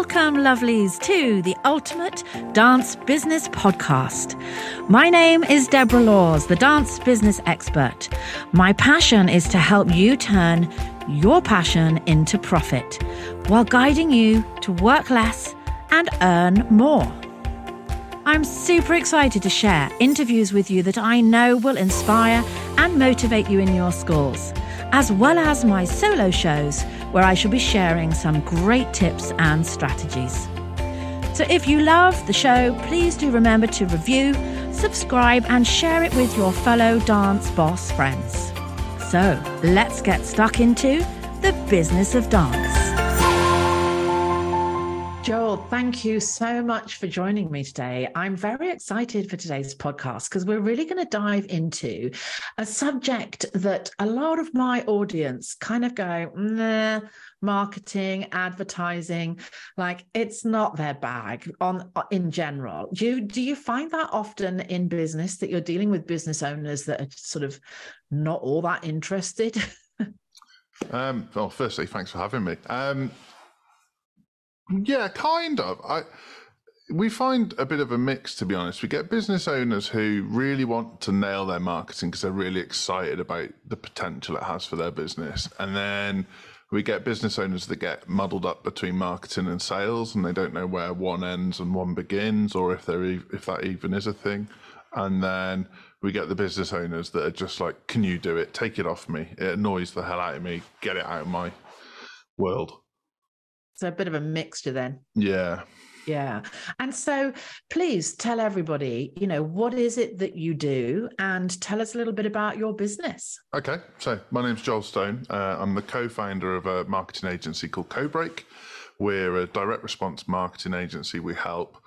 Welcome, lovelies, to the Ultimate Dance Business Podcast. My name is Deborah Laws, the dance business expert. My passion is to help you turn your passion into profit while guiding you to work less and earn more. I'm super excited to share interviews with you that I know will inspire and motivate you in your schools, as well as my solo shows where I shall be sharing some great tips and strategies. So if you love the show, please do remember to review, subscribe, and share it with your fellow dance boss friends. So let's get stuck into the business of dance. Joel, thank you so much for joining me today. I'm very excited for today's podcast because we're really going to dive into a subject that a lot of my audience kind of go, nah, marketing, advertising, like it's not their bag on in general. Do you do you find that often in business that you're dealing with business owners that are sort of not all that interested? um, well, firstly, thanks for having me. Um, yeah, kind of. I we find a bit of a mix, to be honest. We get business owners who really want to nail their marketing because they're really excited about the potential it has for their business, and then we get business owners that get muddled up between marketing and sales, and they don't know where one ends and one begins, or if there if that even is a thing. And then we get the business owners that are just like, "Can you do it? Take it off me. It annoys the hell out of me. Get it out of my world." So a bit of a mixture then. Yeah. Yeah. And so please tell everybody, you know, what is it that you do and tell us a little bit about your business. Okay. So my name's Joel Stone. Uh, I'm the co founder of a marketing agency called Codebreak. We're a direct response marketing agency. We help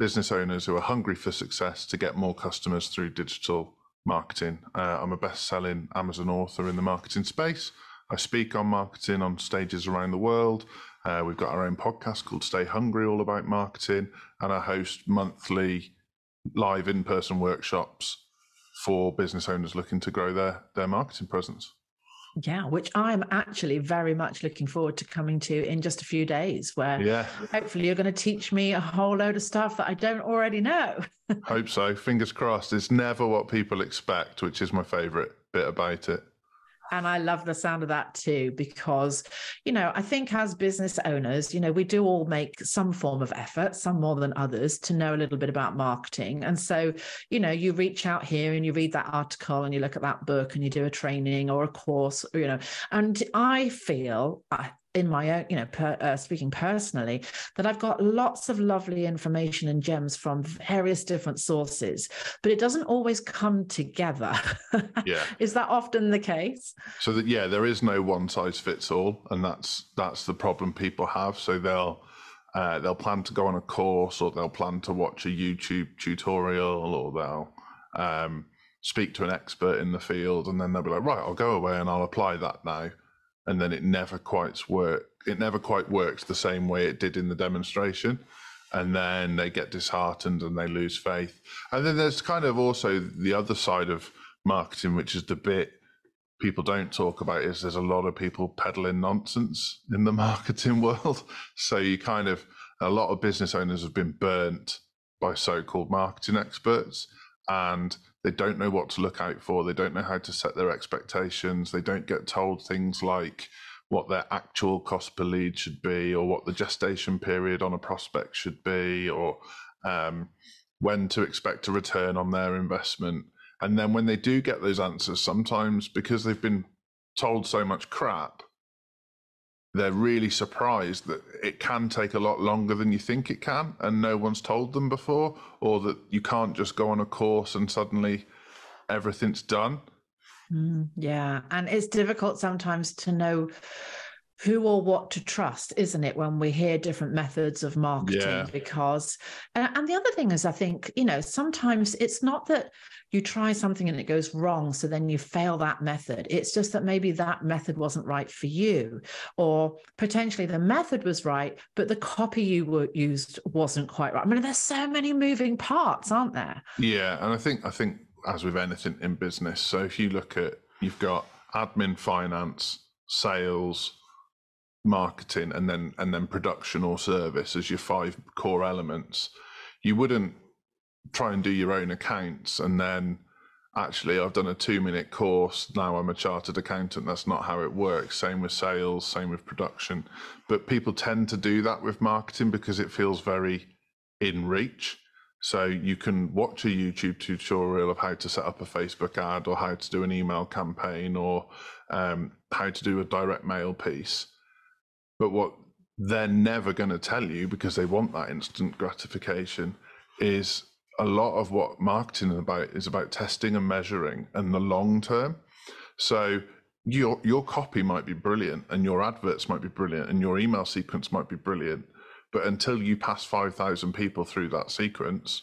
business owners who are hungry for success to get more customers through digital marketing. Uh, I'm a best selling Amazon author in the marketing space. I speak on marketing on stages around the world. Uh, we've got our own podcast called Stay Hungry, all about marketing, and I host monthly live in person workshops for business owners looking to grow their, their marketing presence. Yeah, which I'm actually very much looking forward to coming to in just a few days, where yeah. hopefully you're going to teach me a whole load of stuff that I don't already know. Hope so. Fingers crossed. It's never what people expect, which is my favorite bit about it. And I love the sound of that too, because, you know, I think as business owners, you know, we do all make some form of effort, some more than others, to know a little bit about marketing. And so, you know, you reach out here and you read that article and you look at that book and you do a training or a course, you know, and I feel, I, in my own, you know, per, uh, speaking personally, that I've got lots of lovely information and gems from various different sources, but it doesn't always come together. Yeah. is that often the case? So that yeah, there is no one size fits all, and that's that's the problem people have. So they'll uh, they'll plan to go on a course, or they'll plan to watch a YouTube tutorial, or they'll um, speak to an expert in the field, and then they'll be like, right, I'll go away and I'll apply that now and then it never quite work. It never quite works the same way it did in the demonstration, and then they get disheartened and they lose faith. And then there's kind of also the other side of marketing, which is the bit people don't talk about is there's a lot of people peddling nonsense in the marketing world. So you kind of a lot of business owners have been burnt by so-called marketing experts and they don't know what to look out for. They don't know how to set their expectations. They don't get told things like what their actual cost per lead should be, or what the gestation period on a prospect should be, or um, when to expect a return on their investment. And then when they do get those answers, sometimes because they've been told so much crap, they're really surprised that it can take a lot longer than you think it can and no one's told them before or that you can't just go on a course and suddenly everything's done. Mm, yeah and it's difficult sometimes to know who or what to trust, isn't it, when we hear different methods of marketing? Yeah. Because, uh, and the other thing is, I think, you know, sometimes it's not that you try something and it goes wrong, so then you fail that method. It's just that maybe that method wasn't right for you, or potentially the method was right, but the copy you were used wasn't quite right. I mean, there's so many moving parts, aren't there? Yeah. And I think, I think, as with anything in business, so if you look at, you've got admin, finance, sales, marketing and then and then production or service as your five core elements you wouldn't try and do your own accounts and then actually I've done a two minute course now I'm a chartered accountant. That's not how it works. Same with sales same with production. But people tend to do that with marketing because it feels very in reach. So you can watch a YouTube tutorial of how to set up a Facebook ad or how to do an email campaign or um, how to do a direct mail piece but what they're never going to tell you because they want that instant gratification is a lot of what marketing is about is about testing and measuring and the long term. So your your copy might be brilliant and your adverts might be brilliant and your email sequence might be brilliant, but until you pass 5,000 people through that sequence,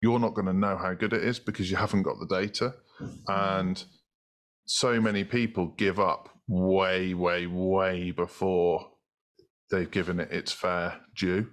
you're not going to know how good it is because you haven't got the data. And so many people give up way, way, way before they've given it its fair due.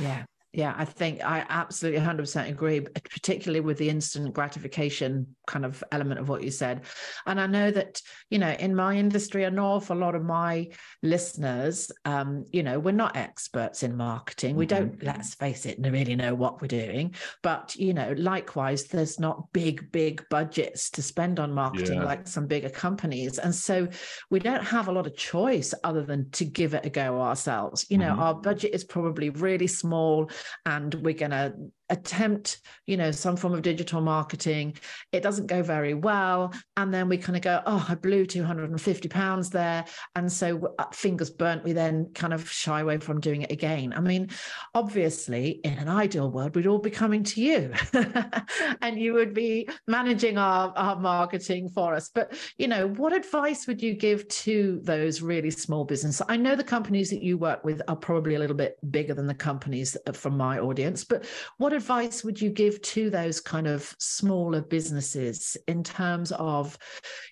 Yeah. Yeah, I think I absolutely 100% agree, particularly with the instant gratification kind of element of what you said. And I know that, you know, in my industry, an awful lot of my listeners, um, you know, we're not experts in marketing. We don't, mm-hmm. let's face it, really know what we're doing. But, you know, likewise, there's not big, big budgets to spend on marketing yeah. like some bigger companies. And so we don't have a lot of choice other than to give it a go ourselves. You know, mm-hmm. our budget is probably really small and we're going to attempt you know some form of digital marketing. It doesn't go very well. And then we kind of go oh i blew 250 pounds there. And so uh, fingers burnt. We then kind of shy away from doing it again. I mean obviously in an ideal world we'd all be coming to you and you would be managing our, our marketing for us. But you know what advice would you give to those really small businesses i know the companies that you work with are probably a little bit bigger than the companies from my audience but what advice would you give to those kind of smaller businesses in terms of,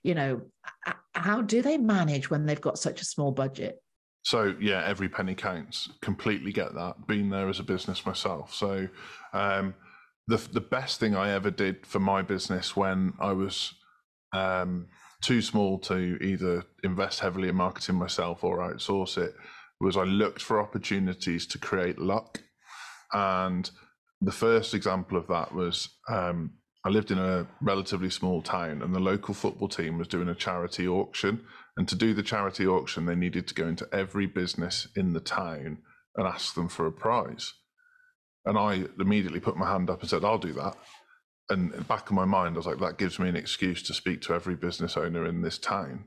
you know, how do they manage when they've got such a small budget? So yeah, every penny counts. Completely get that. Been there as a business myself. So um, the the best thing I ever did for my business when I was um, too small to either invest heavily in marketing myself or outsource it was I looked for opportunities to create luck and the first example of that was um, I lived in a relatively small town, and the local football team was doing a charity auction. And to do the charity auction, they needed to go into every business in the town and ask them for a prize. And I immediately put my hand up and said, I'll do that. And back of my mind, I was like, that gives me an excuse to speak to every business owner in this town.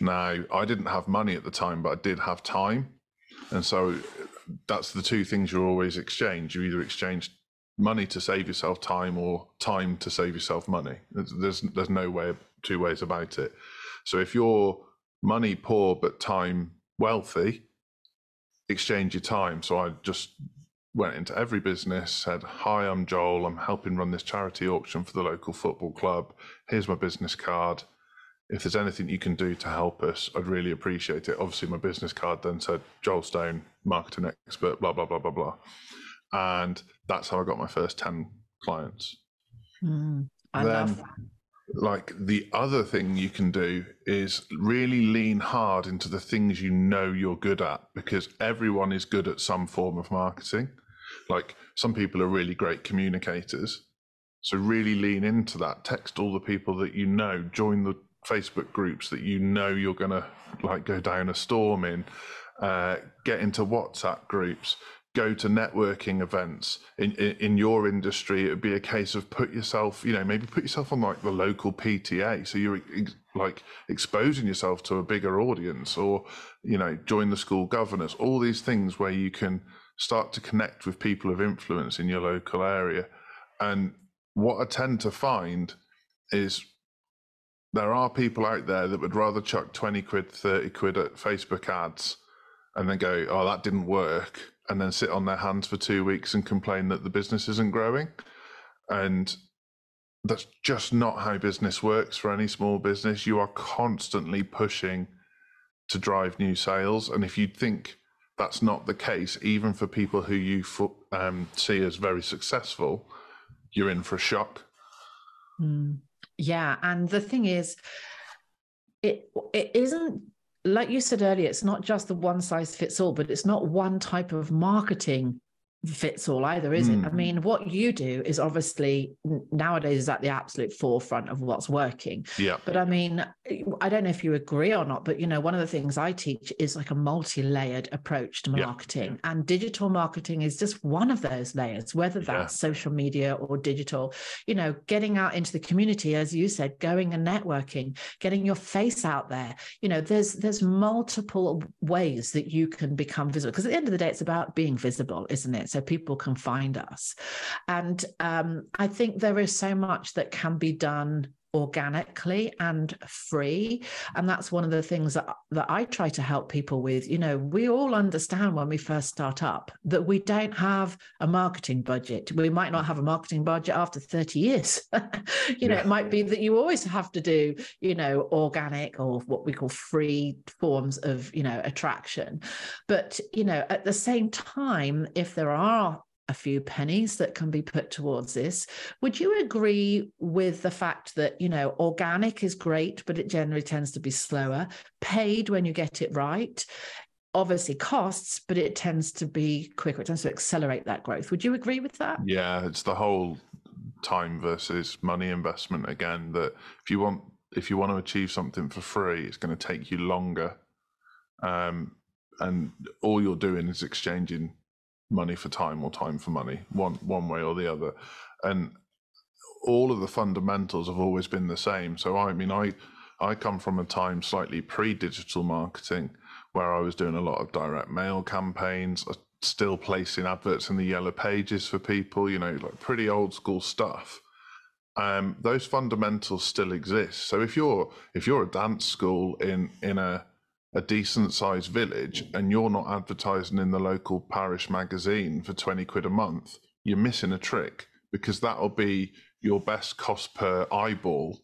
Now, I didn't have money at the time, but I did have time. And so that's the two things you always exchange. You either exchange money to save yourself time or time to save yourself money. There's there's, there's no way two ways about it. So if you're money poor but time wealthy, exchange your time. So I just went into every business, said, Hi, I'm Joel. I'm helping run this charity auction for the local football club. Here's my business card if there's anything you can do to help us, I'd really appreciate it. Obviously, my business card then said Joel Stone, marketing expert, blah, blah, blah, blah, blah. And that's how I got my first 10 clients. Mm, I then, love that. Like the other thing you can do is really lean hard into the things you know you're good at because everyone is good at some form of marketing. Like some people are really great communicators. So really lean into that. Text all the people that you know, join the Facebook groups that you know you're going to like go down a storm in, uh, get into WhatsApp groups, go to networking events in, in, in your industry. It would be a case of put yourself, you know, maybe put yourself on like the local PTA, so you're ex- like exposing yourself to a bigger audience, or you know, join the school governors. All these things where you can start to connect with people of influence in your local area, and what I tend to find is there are people out there that would rather chuck 20 quid, 30 quid at Facebook ads and then go, oh, that didn't work, and then sit on their hands for two weeks and complain that the business isn't growing. And that's just not how business works for any small business. You are constantly pushing to drive new sales. And if you think that's not the case, even for people who you um, see as very successful, you're in for a shock. Mm. Yeah, and the thing is, it it isn't like you said earlier, it's not just the one size fits all, but it's not one type of marketing fits all either, is mm. it? I hmm. mean, what you do is obviously nowadays is at the absolute forefront of what's working. Yeah. But I mean, I don't know if you agree or not, but you know, one of the things I teach is like a multi-layered approach to marketing. Yeah. And digital marketing is just one of those layers, whether that's yeah. social media or digital, you know, getting out into the community, as you said, going and networking, getting your face out there. You know, there's there's multiple ways that you can become visible. Because at the end of the day, it's about being visible, isn't it? So people can find us. And um, I think there is so much that can be done organically and free. And that's one of the things that, that i try to help people with. You know we all understand when we first start up that we don't have a marketing budget. We might not have a marketing budget after 30 years. You know it might be that you always have to do you know organic or what we call free forms of you know attraction. But you know at the same time if there are a few pennies that can be put towards this. Would you agree with the fact that, you know, organic is great, but it generally tends to be slower, paid when you get it right? Obviously, costs, but it tends to be quicker. It tends to accelerate that growth. Would you agree with that? Yeah, it's the whole time versus money investment again. That if you want if you want to achieve something for free, it's going to take you longer, um, and all you're doing is exchanging money for time or time for money, one one way or the other. And all of the fundamentals have always been the same. So I mean, I I come from a time slightly pre-digital marketing where I was doing a lot of direct mail campaigns, uh, still placing adverts in the yellow pages for people, you know, like pretty old school stuff. Um, those fundamentals still exist. So if you're if you're a dance school in in a a decent sized village and you're not advertising in the local parish magazine for 20 quid a month, you're missing a trick because that'll be your best cost per eyeball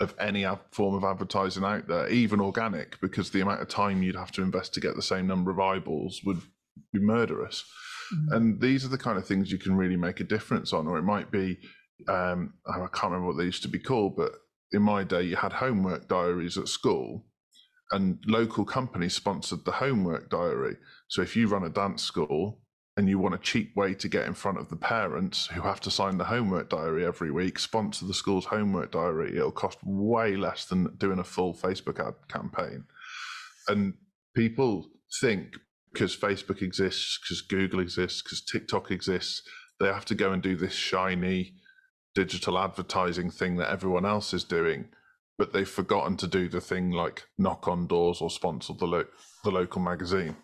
of any form of advertising out there, even organic, because the amount of time you'd have to invest to get the same number of eyeballs would be murderous. Mm-hmm. And these are the kind of things you can really make a difference on, or it might be, um, I can't remember what they used to be called, but in my day, you had homework diaries at school and local companies sponsored the homework diary. So if you run a dance school and you want a cheap way to get in front of the parents who have to sign the homework diary every week, sponsor the school's homework diary. It'll cost way less than doing a full Facebook ad campaign. And people think because Facebook exists, because Google exists, because TikTok exists, they have to go and do this shiny digital advertising thing that everyone else is doing but they've forgotten to do the thing like knock on doors or sponsor the lo- the local magazine.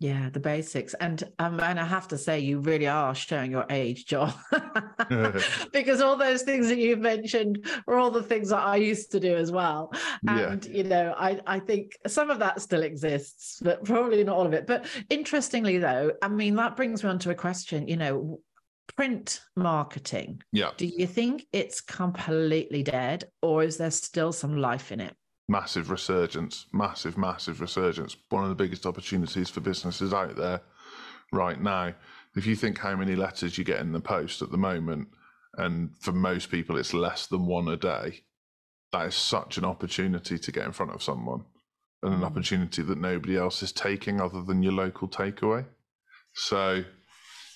Yeah, the basics, and um, and I have to say, you really are showing your age, John, because all those things that you've mentioned are all the things that I used to do as well. And yeah. you know, I I think some of that still exists, but probably not all of it. But interestingly, though, I mean, that brings me on to a question. You know, print marketing. Yeah. Do you think it's completely dead or is there still some life in it? Massive resurgence, massive, massive resurgence. One of the biggest opportunities for businesses out there right now. If you think how many letters you get in the post at the moment, and for most people it's less than one a day, that is such an opportunity to get in front of someone and an mm. opportunity that nobody else is taking other than your local takeaway. So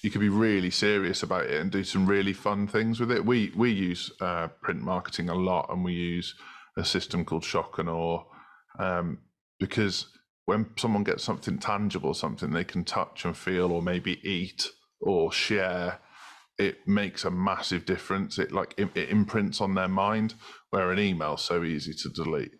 you could be really serious about it and do some really fun things with it. We we use uh, print marketing a lot, and we use a system called Shock and Awe um, because when someone gets something tangible, something they can touch and feel, or maybe eat or share, it makes a massive difference. It like it, it imprints on their mind, where an email so easy to delete.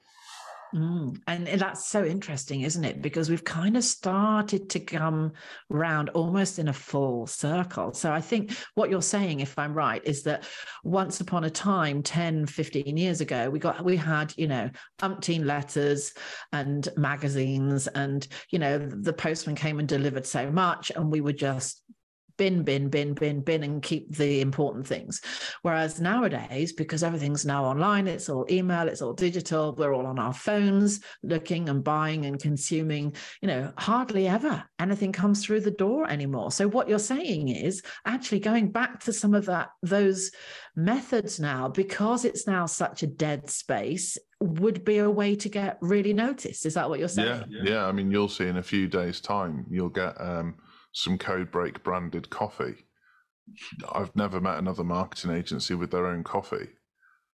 Mm. And that's so interesting, isn't it? Because we've kind of started to come round almost in a full circle. So I think what you're saying, if I'm right, is that once upon a time, 10, 15 years ago, we got we had, you know, umpteen letters and magazines, and you know, the postman came and delivered so much, and we were just bin, bin, bin, bin, bin, and keep the important things. Whereas nowadays, because everything's now online, it's all email, it's all digital, we're all on our phones looking and buying and consuming, you know, hardly ever anything comes through the door anymore. So what you're saying is actually going back to some of that, those methods now, because it's now such a dead space, would be a way to get really noticed. Is that what you're saying? Yeah, yeah. I mean, you'll see in a few days' time, you'll get um, some Codebreak branded coffee. I've never met another marketing agency with their own coffee,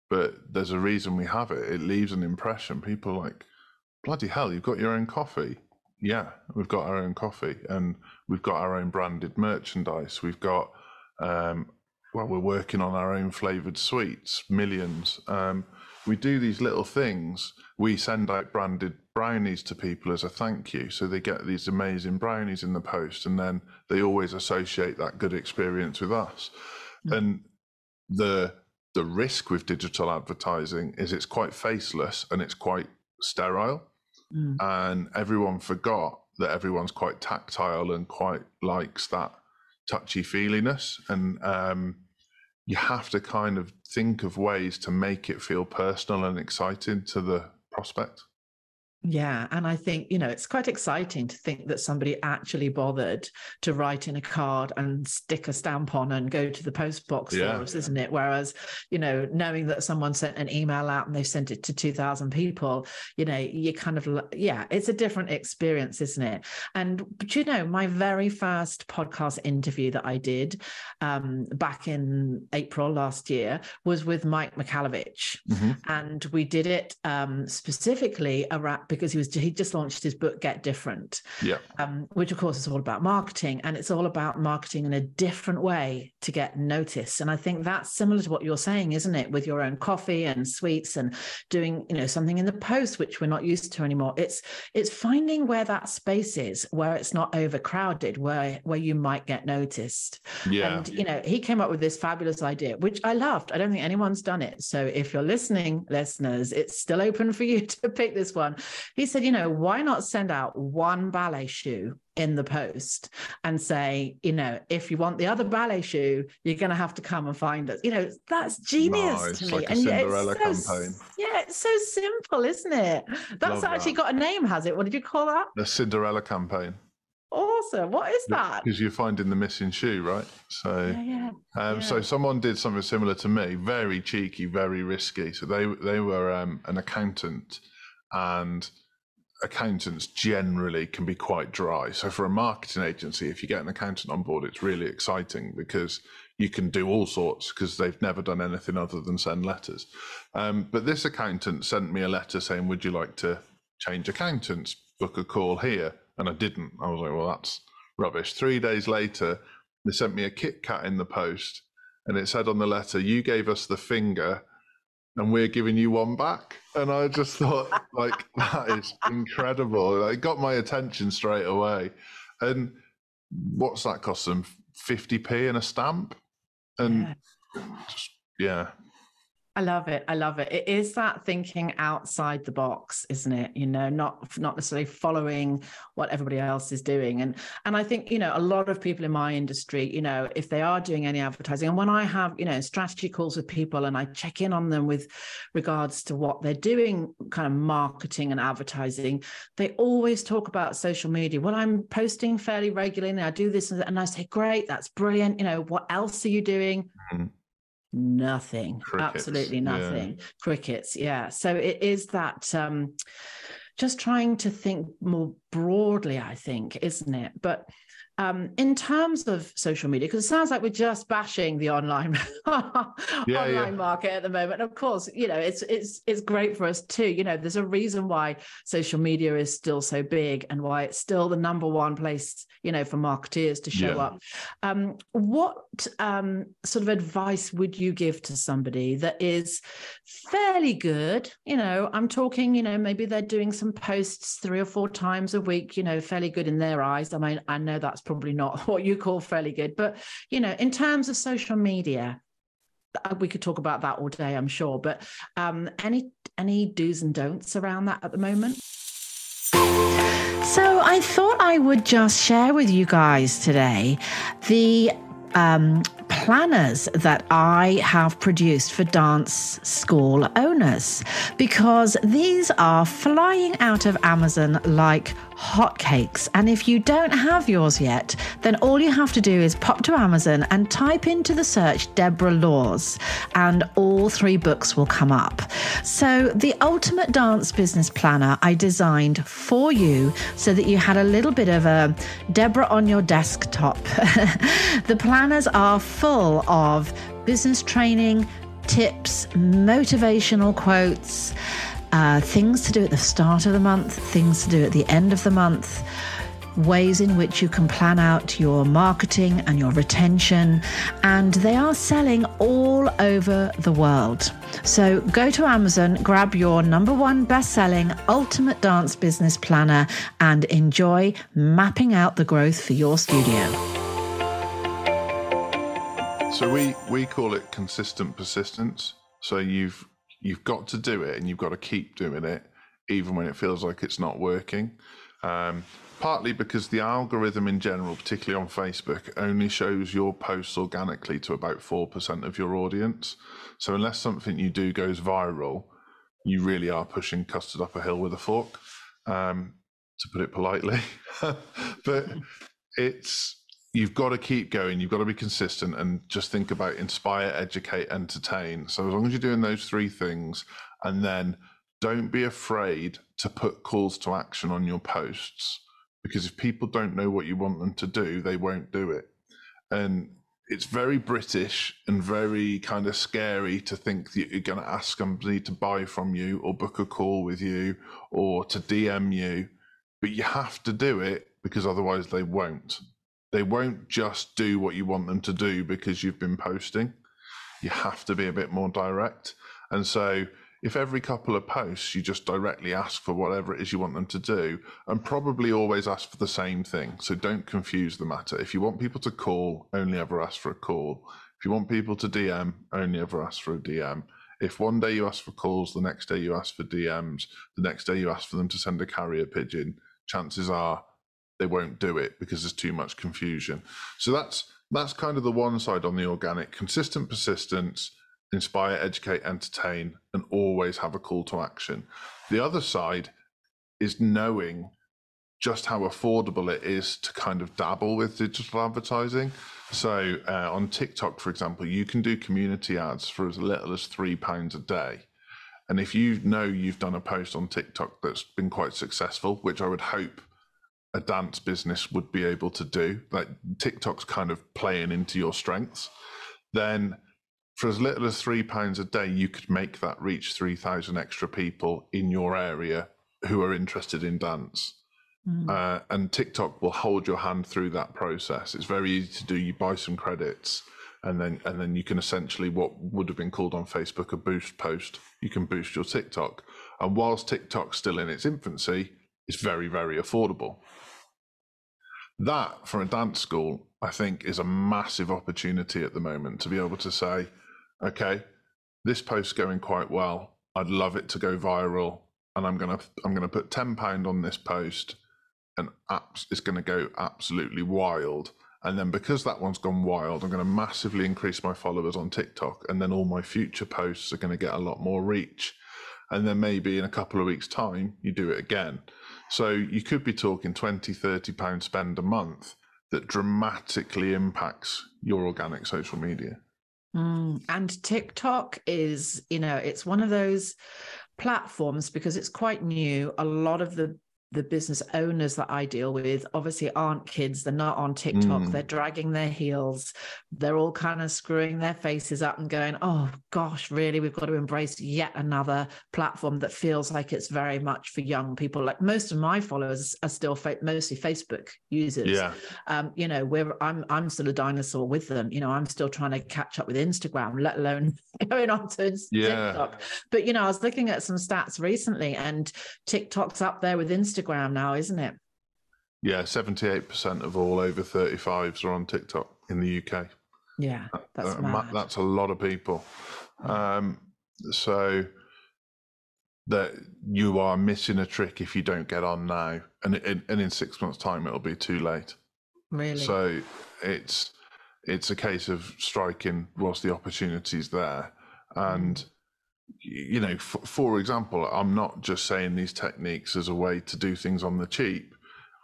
but there's a reason we have it. It leaves an impression. People like, bloody hell, you've got your own coffee. Yeah, we've got our own coffee, and we've got our own branded merchandise. We've got, um, well, we're working on our own flavored sweets, millions. Um, we do these little things. We send out branded brownies to people as a thank you. So they get these amazing brownies in the post, and then they always associate that good experience with us. Mm. And the the risk with digital advertising is it's quite faceless and it's quite sterile. Mm. And everyone forgot that everyone's quite tactile and quite likes that touchy feeliness. And um, you have to kind of think of ways to make it feel personal and exciting to the prospect. Yeah. And I think, you know, it's quite exciting to think that somebody actually bothered to write in a card and stick a stamp on and go to the post box yeah. for us, isn't it? Whereas, you know, knowing that someone sent an email out and they sent it to 2,000 people, you know, you kind of, yeah, it's a different experience, isn't it? And, but you know, my very first podcast interview that I did um, back in April last year was with Mike Michalowicz. Mm-hmm. And we did it um, specifically around because he was he just launched his book Get Different, yeah, um, which of course is all about marketing, and it's all about marketing in a different way to get noticed. And I think that's similar to what you're saying, isn't it? With your own coffee and sweets and doing you know something in the post which we're not used to anymore. It's it's finding where that space is where it's not overcrowded, where where you might get noticed. Yeah, and you know he came up with this fabulous idea, which I loved. I don't think anyone's done it. So if you're listening, listeners, it's still open for you to pick this one he said, you know, why not send out one ballet shoe in the post and say, you know, if you want the other ballet shoe, you're going to have to come and find us. You know, that's genius to me. Like and Cinderella it's so, campaign. Yeah, it's so simple, isn't it? That's Love actually that. got a name, has it? What did you call that? The Cinderella campaign. Awesome. What is that? Because you're finding the missing shoe, right? So, yeah, yeah. Um, yeah. so someone did something similar to me, very cheeky, very risky. So they they were um, an accountant and accountants generally can be quite dry. So for a marketing agency, if you get an accountant on board, it's really exciting because you can do all sorts because they've never done anything other than send letters. Um, but this accountant sent me a letter saying, "Would you like to change accountants? Book a call here." And I didn't. I was like, "Well, that's rubbish." Three days later, they sent me a Kit Kat in the post, and it said on the letter, "You gave us the finger." And we're giving you one back. And I just thought, like, that is incredible. It got my attention straight away. And what's that cost them? 50p and a stamp? And yeah. just, yeah, I love it. I love it. It is that thinking outside the box, isn't it? You know, not not necessarily following what everybody else is doing. And and I think, you know, a lot of people in my industry, you know, if they are doing any advertising, and when I have, you know, strategy calls with people and I check in on them with regards to what they're doing, kind of marketing and advertising, they always talk about social media. Well, I'm posting fairly regularly. I do this and I say, great, that's brilliant. You know, what else are you doing? Mm-hmm nothing crickets, absolutely nothing. Yeah. crickets yeah. So it is that um just trying to think more broadly i think isn't it? But um, in terms of social media, because it sounds like we're just bashing the online yeah, online yeah. market at the moment. And of course, you know, it's it's it's great for us too. You know, there's a reason why social media is still so big and why it's still the number one place, you know, for marketeers to show yeah. up. Um, what um, sort of advice would you give to somebody that is fairly good? You know, I'm talking, you know, maybe they're doing some posts three or four times a week, you know, fairly good in their eyes. I mean, I know that's probably not what you call fairly good, but you know, in terms of social media, uh, we could talk about that all day, I'm sure. But um, any any do's and don'ts around that at the moment? So I thought I would just share with you guys today the um, planners that I have produced for dance school owners because these are flying out of Amazon like hotcakes. And if you don't have yours yet, then all you have to do is pop to Amazon and type into the search Deborah Laws, and all three books will come up. So, the Ultimate Dance Business Planner I designed for you so that you had a little bit of a Deborah on your desktop. the planners are full of business training, tips, motivational quotes uh, things to do at the start of the month, things to do at the end of the month, ways in which you can plan out your marketing and your retention. And they are selling all over the world. So go to Amazon, grab your number one best selling Ultimate Dance Business Planner, and enjoy mapping out the growth for your studio. So we, we call it consistent persistence. So you've you've got to do it and you've got to keep doing it even when it feels like it's not working. Um, partly because the algorithm in general particularly on facebook only shows your posts organically to about 4% of your audience. So unless something you do goes viral you really are pushing custard up a hill with a fork um, to put it politely. But it's you've got to keep going. You've got to be consistent and just think about inspire, educate, entertain. So as long as you're doing those three things, and then don't be afraid to put calls to action on your posts because if people don't know what you want them to do, they won't do it. And it's very British and very kind of scary to think that you're going to ask somebody to buy from you or book a call with you or to DM you, but you have to do it because otherwise they won't. They won't just do what you want them to do because you've been posting. You have to be a bit more direct. And so, if every couple of posts you just directly ask for whatever it is you want them to do, and probably always ask for the same thing. So, don't confuse the matter. If you want people to call, only ever ask for a call. If you want people to DM, only ever ask for a DM. If one day you ask for calls, the next day you ask for DMs, the next day you ask for them to send a carrier pigeon, chances are they won't do it because there's too much confusion. So that's that's kind of the one side on the organic, consistent persistence, inspire, educate, entertain, and always have a call to action. The other side is knowing just how affordable it is to kind of dabble with digital advertising. So uh, on TikTok, for example, you can do community ads for as little as three pounds a day. And if you know you've done a post on TikTok that's been quite successful, which I would hope a dance business would be able to do, like TikTok's kind of playing into your strengths, then for as little as three pounds a day, you could make that reach 3,000 extra people in your area who are interested in dance. Mm. Uh, and TikTok will hold your hand through that process. It's very easy to do. You buy some credits, and then and then you can essentially what would have been called on Facebook a boost post. You can boost your TikTok, and whilst TikTok's still in its infancy, it's very very affordable. That for a dance school, I think, is a massive opportunity at the moment to be able to say, okay, this post's going quite well. I'd love it to go viral, and I'm gonna I'm gonna put ten pound on this post, and it's gonna go absolutely wild. And then because that one's gone wild, I'm going to massively increase my followers on TikTok, and then all my future posts are going to get a lot more reach. And then maybe in a couple of weeks' time, you do it again. So you could be talking 20, 30 pound spend a month that dramatically impacts your organic social media. Mm, and TikTok is, you know, it's one of those platforms because it's quite new. A lot of the the business owners that I deal with obviously aren't kids. They're not on TikTok. Mm. They're dragging their heels. They're all kind of screwing their faces up and going, oh gosh, really? We've got to embrace yet another platform that feels like it's very much for young people. Like most of my followers are still fa- mostly Facebook users. Yeah. Um, you know, we're I'm I'm still a dinosaur with them. You know, I'm still trying to catch up with Instagram, let alone going on to yeah. TikTok. But you know, I was looking at some stats recently and TikTok's up there with Instagram Instagram now, isn't it? Yeah, 78% of all over 35s are on TikTok in the UK. Yeah, that's uh, mad. That's a lot of people. Um, so that you are missing a trick if you don't get on now, and and, and in six months' time it'll be too late. Really. So it's it's a case of striking whilst the opportunity's there, and you know, for, for example, I'm not just saying these techniques as a way to do things on the cheap.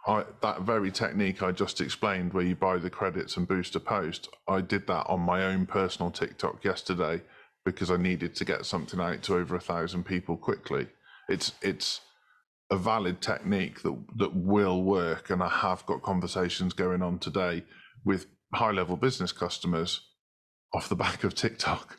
I, that very technique I just explained, where you buy the credits and boost a post, I did that on my own personal TikTok yesterday because I needed to get something out to over a thousand people quickly. It's it's a valid technique that that will work, and I have got conversations going on today with high level business customers off the back of TikTok.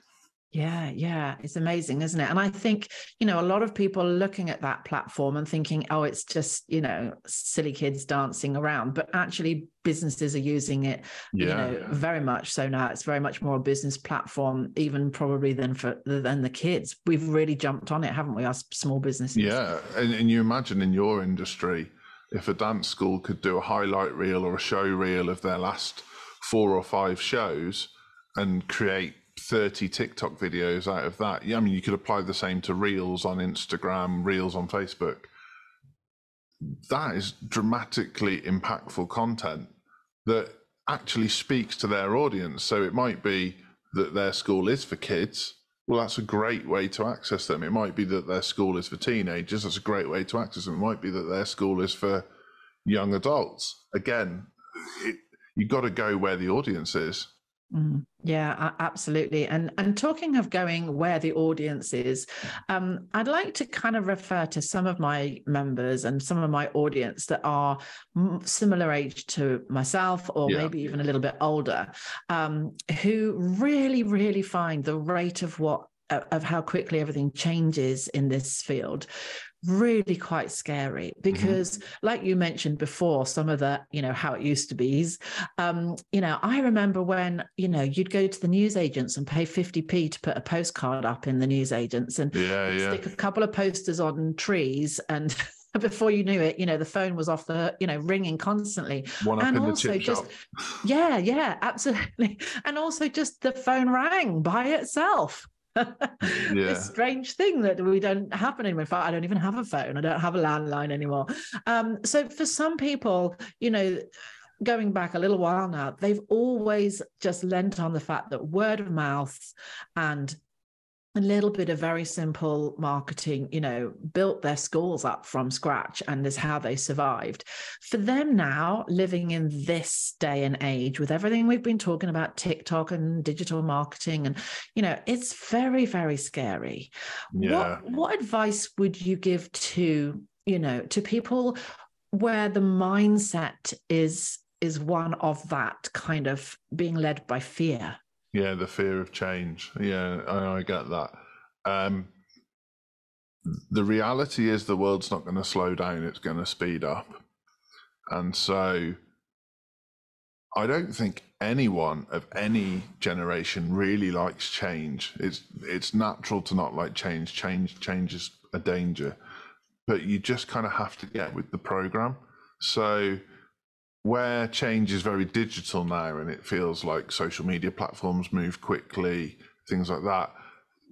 Yeah, yeah, it's amazing, isn't it? And I think, you know, a lot of people are looking at that platform and thinking, oh, it's just, you know, silly kids dancing around. But actually, businesses are using it, yeah. you know, very much so now. It's very much more a business platform, even probably than for than the kids. We've really jumped on it, haven't we? Us small businesses. Yeah, and, and you imagine in your industry, if a dance school could do a highlight reel or a show reel of their last four or five shows and create 30 TikTok videos out of that. Yeah, I mean, you could apply the same to Reels on Instagram, Reels on Facebook. That is dramatically impactful content that actually speaks to their audience. So it might be that their school is for kids. Well, that's a great way to access them. It might be that their school is for teenagers. That's a great way to access them. It might be that their school is for young adults. Again, it, you've got to go where the audience is. Mm, yeah, absolutely. And and talking of going where the audience is, um, I'd like to kind of refer to some of my members and some of my audience that are similar age to myself, or yeah. maybe even a little bit older, um, who really, really find the rate of what of how quickly everything changes in this field really quite scary mm-hmm. because mm-hmm. like you mentioned before some of the you know how it used to be um you know i remember when you know you'd go to the newsagents and pay 50p to put a postcard up in the newsagents and yeah, yeah. stick a couple of posters on trees and before you knew it, you know, the phone was off the, you know, ringing constantly. One up and in also just, shop. yeah, yeah, absolutely. And also just the phone rang by itself. this strange thing that we don't happen anymore. In fact, I don't even have a phone. I don't have a landline anymore. Um, so for some people, you know, going back a little while now, they've always just lent on the fact that word of mouth and a little bit of very simple marketing, you know, built their schools up from scratch and is how they survived. For them now, living in this day and age with everything we've been talking about, TikTok and digital marketing, and, you know, it's very, very scary. Yeah. What, what advice would you give to, you know, to people where the mindset is is one of that kind of being led by fear? Yeah, the fear of change. Yeah, I, I get that. Um, the reality is the world's not going to slow down, it's going to speed up. And so I don't think anyone of any generation really likes change. It's it's natural to not like change. Change change is a danger. But you just kind of have to get with the program. So where change is very digital now and it feels like social media platforms move quickly, things like that.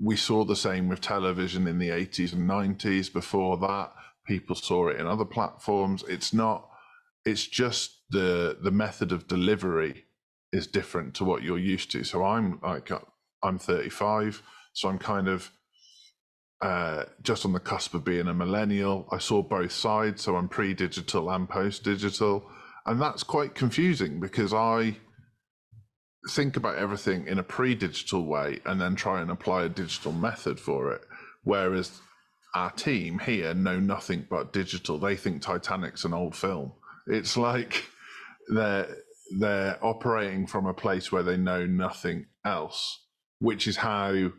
We saw the same with television in the 80s and 90s. Before that, people saw it in other platforms. It's not, it's just the the method of delivery is different to what you're used to. So I'm like I'm 35, so I'm kind of uh, just on the cusp of being a millennial. I saw both sides, so I'm pre-digital and post-digital and that's quite confusing because I think about everything in a pre-digital way and then try and apply a digital method for it. Whereas our team here know nothing but digital. They think Titanic's an old film. It's like they're they're operating from a place where they know nothing else, which is how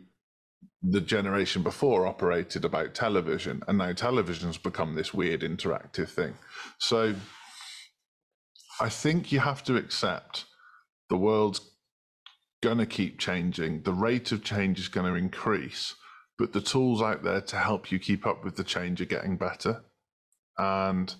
the generation before operated about television, and now television's become this weird interactive thing. So I think you have to accept the world's going to keep changing. The rate of change is going to increase, but the tools out there to help you keep up with the change are getting better. And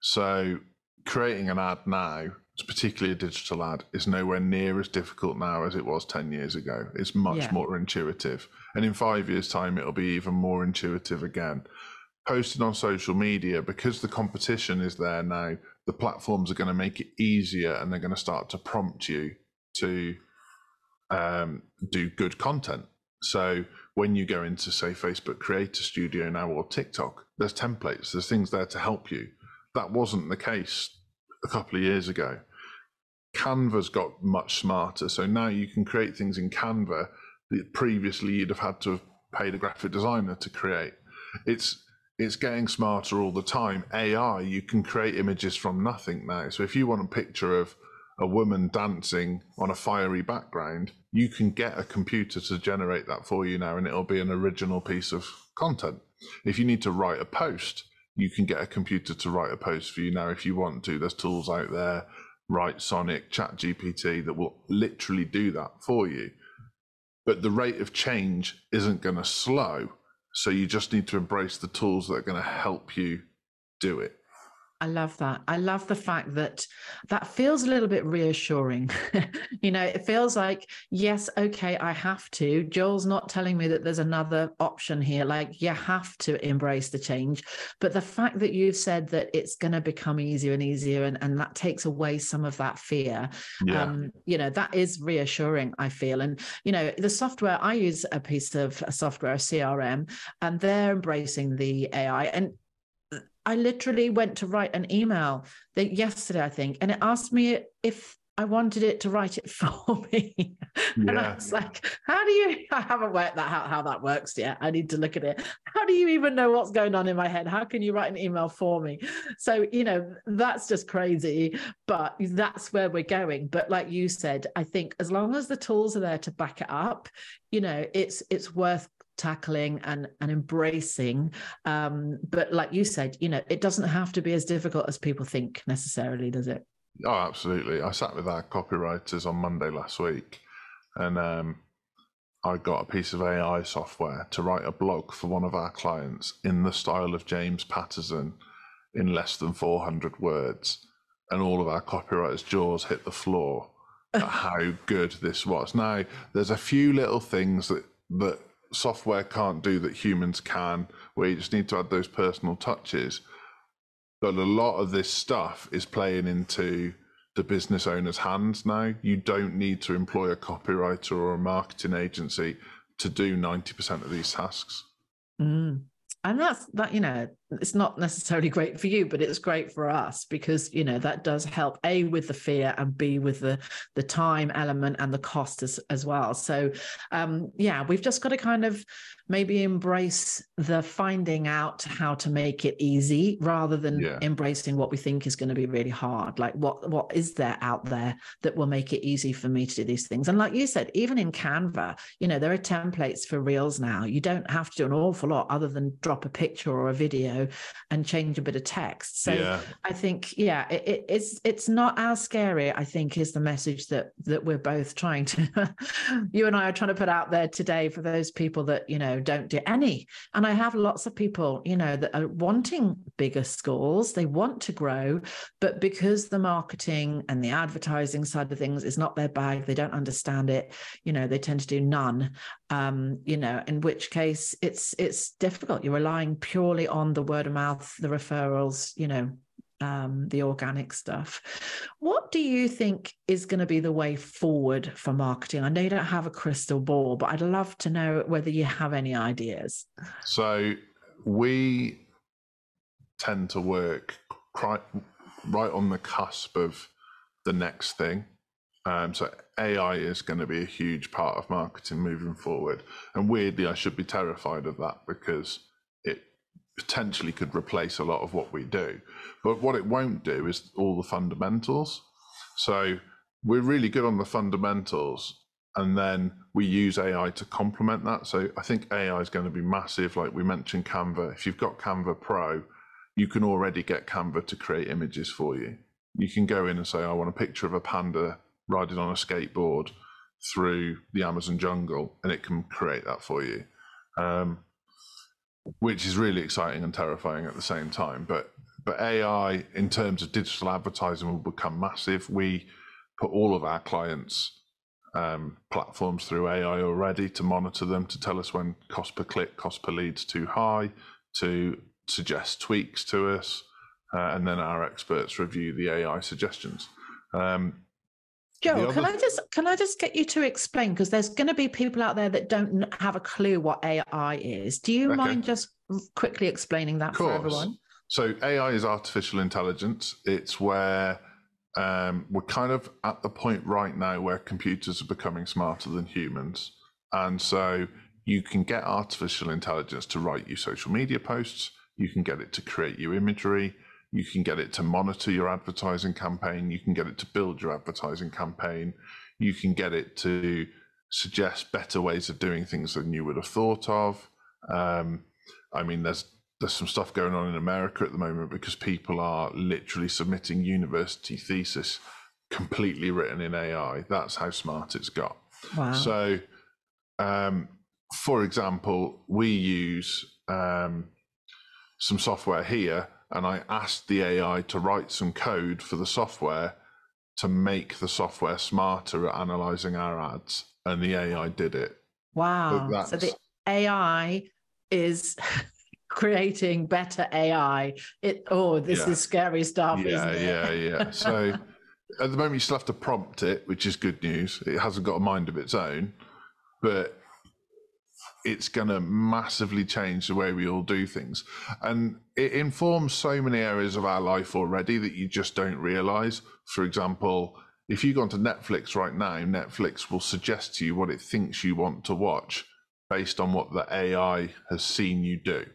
so creating an ad now particularly a digital ad, is nowhere near as difficult now as it was 10 years ago. It's much yeah. more intuitive. And in five years' time, it'll be even more intuitive again. Posted on social media, because the competition is there now, the platforms are going to make it easier and they're going to start to prompt you to um, do good content. So when you go into, say, Facebook Creator Studio now or TikTok, there's templates, there's things there to help you. That wasn't the case a couple of years ago. Canva's got much smarter. So now you can create things in Canva that previously you'd have had to have paid a graphic designer to create. It's it's getting smarter all the time. AI, you can create images from nothing now. So if you want a picture of a woman dancing on a fiery background, you can get a computer to generate that for you now and it'll be an original piece of content. If you need to write a post, you can get a computer to write a post for you now if you want to. There's tools out there, Writesonic, Chat GPT that will literally do that for you. But the rate of change isn't going to slow. So you just need to embrace the tools that are going to help you do it. I love that. I love the fact that that feels a little bit reassuring. you know, it feels like, yes, okay, I have to. Joel's not telling me that there's another option here. Like, you have to embrace the change. But the fact that you've said that it's going to become easier and easier, and, and that takes away some of that fear, yeah. um, you know, that is reassuring, I feel. And, you know, the software, I use a piece of software, a CRM, and they're embracing the AI. And I literally went to write an email that yesterday, I think, and it asked me if I wanted it to write it for me. Yeah. and I was like, how do you, I haven't worked that out how that works yet. I need to look at it. How do you even know what's going on in my head? How can you write an email for me? So, you know, that's just crazy, but that's where we're going. But like you said, I think as long as the tools are there to back it up, you know, it's, it's worth tackling and and embracing um but like you said you know it doesn't have to be as difficult as people think necessarily does it? Oh absolutely. I sat with our copywriters on monday last week and um i got a piece of ai software to write a blog for one of our clients in the style of james patterson in less than 400 words. And all of our copywriters jaws hit the floor at how good this was. Now there's a few little things that that software can't do that humans can, where you just need to add those personal touches. But a lot of this stuff is playing into the business owner's hands now. You don't need to employ a copywriter or a marketing agency to do 90% of these tasks. Mm and that's that you know it's not necessarily great for you but it's great for us because you know that does help a with the fear and b with the the time element and the cost as, as well. So um yeah we've just got to kind of maybe embrace the finding out how to make it easy rather than yeah. embracing what we think is going to be really hard. Like what what is there out there that will make it easy for me to do these things? And like you said even in canva you know there are templates for reels now. You don't have to do an awful lot other than drop a picture or a video and change a bit of text so yeah. i think yeah it, it's it's not as scary i think is the message that that we're both trying to you and i are trying to put out there today for those people that you know know, don't do any. And I have lots of people, you know, that are wanting bigger schools, they want to grow, but because the marketing and the advertising side of things is not their bag, they don't understand it, you know, they tend to do none. Um, you know, in which case it's it's difficult. You're relying purely on the word of mouth, the referrals, you know, um, the organic stuff. What do you think is going to be the way forward for marketing? I know you don't have a crystal ball, but I'd love to know whether you have any ideas. So we tend to work right, right on the cusp of the next thing. Um, so AI is going to be a huge part of marketing moving forward. And weirdly, I should be terrified of that because potentially could replace a lot of what we do. But what it won't do is all the fundamentals. So we're really good on the fundamentals and then we use AI to complement that. So I think AI is going to be massive. Like we mentioned Canva. If you've got Canva Pro, you can already get Canva to create images for you. You can go in and say, I want a picture of a panda riding on a skateboard through the Amazon jungle, and it can create that for you. Um, which is really exciting and terrifying at the same time. But but AI, in terms of digital advertising, will become massive. We put all of our clients' um, platforms through AI already to monitor them, to tell us when cost per click, cost per lead's too high, to suggest tweaks to us, uh, and then our experts review the AI suggestions. Um, Joel, can I just can I just get you to explain because there's going to be people out there that don't have a clue what AI is. Do you okay. mind just quickly explaining that for everyone? So AI is artificial intelligence. It's where um, we're kind of at the point right now where computers are becoming smarter than humans, and so you can get artificial intelligence to write you social media posts. You can get it to create you imagery. You can get it to monitor your advertising campaign. You can get it to build your advertising campaign. You can get it to suggest better ways of doing things than you would have thought of. Um, I mean, there's there's some stuff going on in America at the moment because people are literally submitting university thesis completely written in AI. That's how smart it's got. Wow. So, um, for example, we use um, some software here and I asked the AI to write some code for the software to make the software smarter at analyzing our ads, and the AI did it. Wow! So the AI is creating better AI. It oh, this yeah. is scary stuff. Yeah, yeah, yeah. So at the moment, you still have to prompt it, which is good news. It hasn't got a mind of its own, but it's going to massively change the way we all do things. And it informs so many areas of our life already that you just don't realize. For example, if you go onto Netflix right now, Netflix will suggest to you what it thinks you want to watch based on what the AI has seen you do.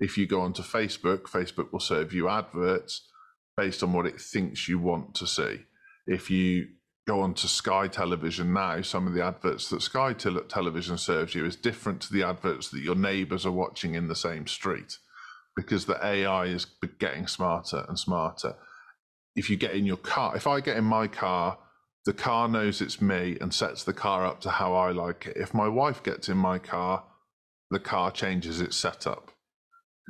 If you go onto Facebook, Facebook will serve you adverts based on what it thinks you want to see. If you go on to Sky Television now, some of the adverts that Sky te- Television serves you is different to the adverts that your neighbours are watching in the same street because the AI is getting smarter and smarter. If you get in your car, if I get in my car, the car knows it's me and sets the car up to how I like it. If my wife gets in my car, the car changes its setup.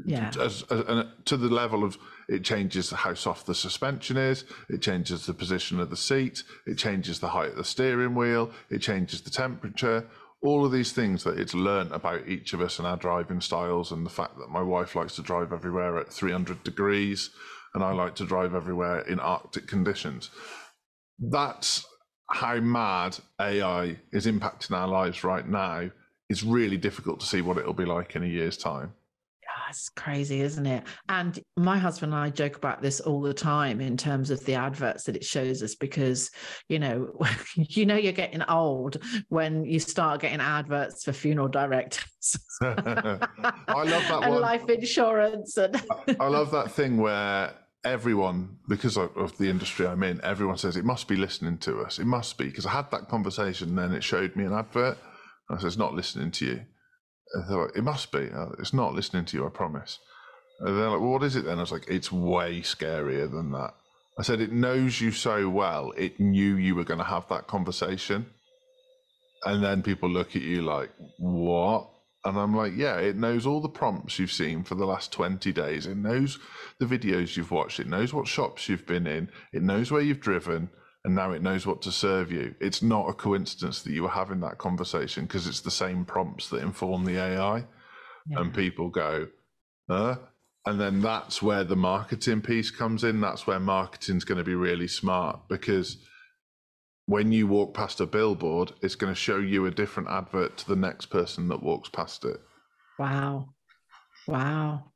Yeah. As, as, to the level of it changes how soft the suspension is, it changes the position of the seat, it changes the height of the steering wheel, it changes the temperature. All of these things that it's learned about each of us and our driving styles, and the fact that my wife likes to drive everywhere at 300 degrees and I like to drive everywhere in Arctic conditions. That's how mad AI is impacting our lives right now. It's really difficult to see what it'll be like in a year's time. That's crazy, isn't it? And my husband and I joke about this all the time in terms of the adverts that it shows us because, you know, you know you're getting old when you start getting adverts for funeral directors. I love that and one. life insurance and I love that thing where everyone, because of the industry I'm in, everyone says it must be listening to us. It must be because I had that conversation, and then it showed me an advert. I said, "It's not listening to you." It must be. Uh, it's not listening to you, I promise. And they're like, well, what is it then? I was like, it's way scarier than that. I said, it knows you so well, it knew you were going to have that conversation. And then people look at you like, what? And I'm like, yeah, it knows all the prompts you've seen for the last 20 days. It knows the videos you've watched. It knows what shops you've been in. It knows where you've driven and now it knows what to serve you. It's not a coincidence that you were having that conversation because it's the same prompts that inform the AI. Yeah. And people go, uh, and then that's where the marketing piece comes in. That's where marketing's going to be really smart because when you walk past a billboard, it's going to show you a different advert to the next person that walks past it. Wow. Wow.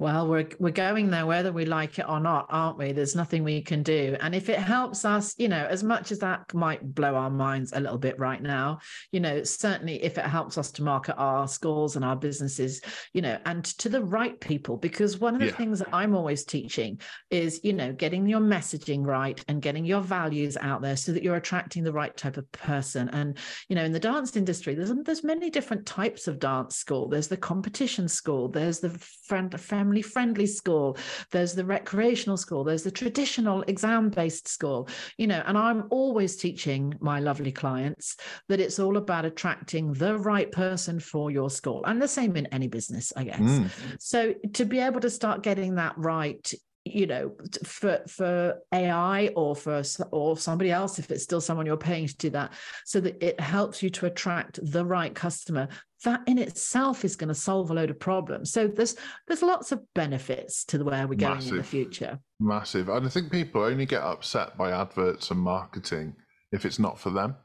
Well, we're we're going there whether we like it or not, aren't we? There's nothing we can do. And if it helps us, you know, as much as that might blow our minds a little bit right now, you know, certainly if it helps us to market our schools and our businesses, you know, and to the right people, because one of the yeah. things that I'm always teaching is, you know, getting your messaging right and getting your values out there so that you're attracting the right type of person. And, you know, in the dance industry, there's there's many different types of dance school. There's the competition school, there's the friend family friendly school, there's the recreational school, there's the traditional exam based school, you know, and I'm always teaching my lovely clients that it's all about attracting the right person for your school. And the same in any business, I guess. Mm. So to be able to start getting that right you know for for ai or for or somebody else if it's still someone you're paying to do that so that it helps you to attract the right customer. That in itself is going to solve a load of problems. So there's there's lots of benefits to where we're going massive, in the future. Massive. And i think people only get upset by adverts and marketing if it's not for them.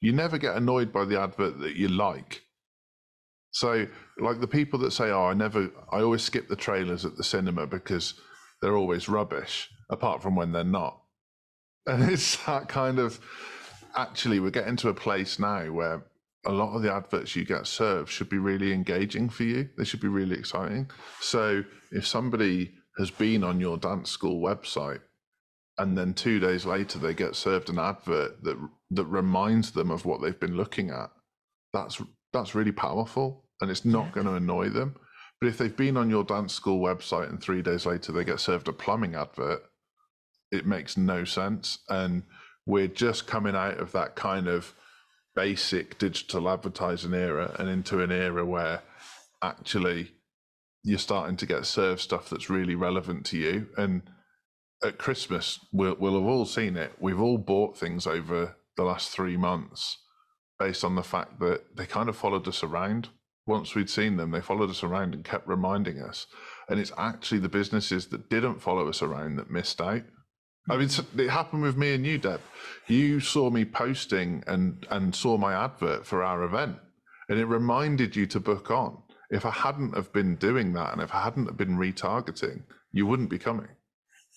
You never get annoyed by the advert that you like so, like the people that say, "Oh, I never, I always skip the trailers at the cinema because they're always rubbish," apart from when they're not. And it's that kind of. Actually, we're getting to a place now where a lot of the adverts you get served should be really engaging for you. They should be really exciting. So, if somebody has been on your dance school website and then two days later they get served an advert that that reminds them of what they've been looking at, that's that's really powerful and it's not yeah. going to annoy them. But if they've been on your dance school website and three days later they get served a plumbing advert, it makes no sense. And we're just coming out of that kind of basic digital advertising era and into an era where actually you're starting to get served stuff that's really relevant to you. And at Christmas, we'll, we'll have all seen it. We've all bought things over the last three months based on the fact that they kind of followed us around. Once we'd seen them, they followed us around and kept reminding us. And it's actually the businesses that didn't follow us around that missed out. I mean, it happened with me and you, Deb. You saw me posting and and saw my advert for our event, and it reminded you to book on. If I hadn't have been doing that, and if I hadn't have been retargeting, you wouldn't be coming.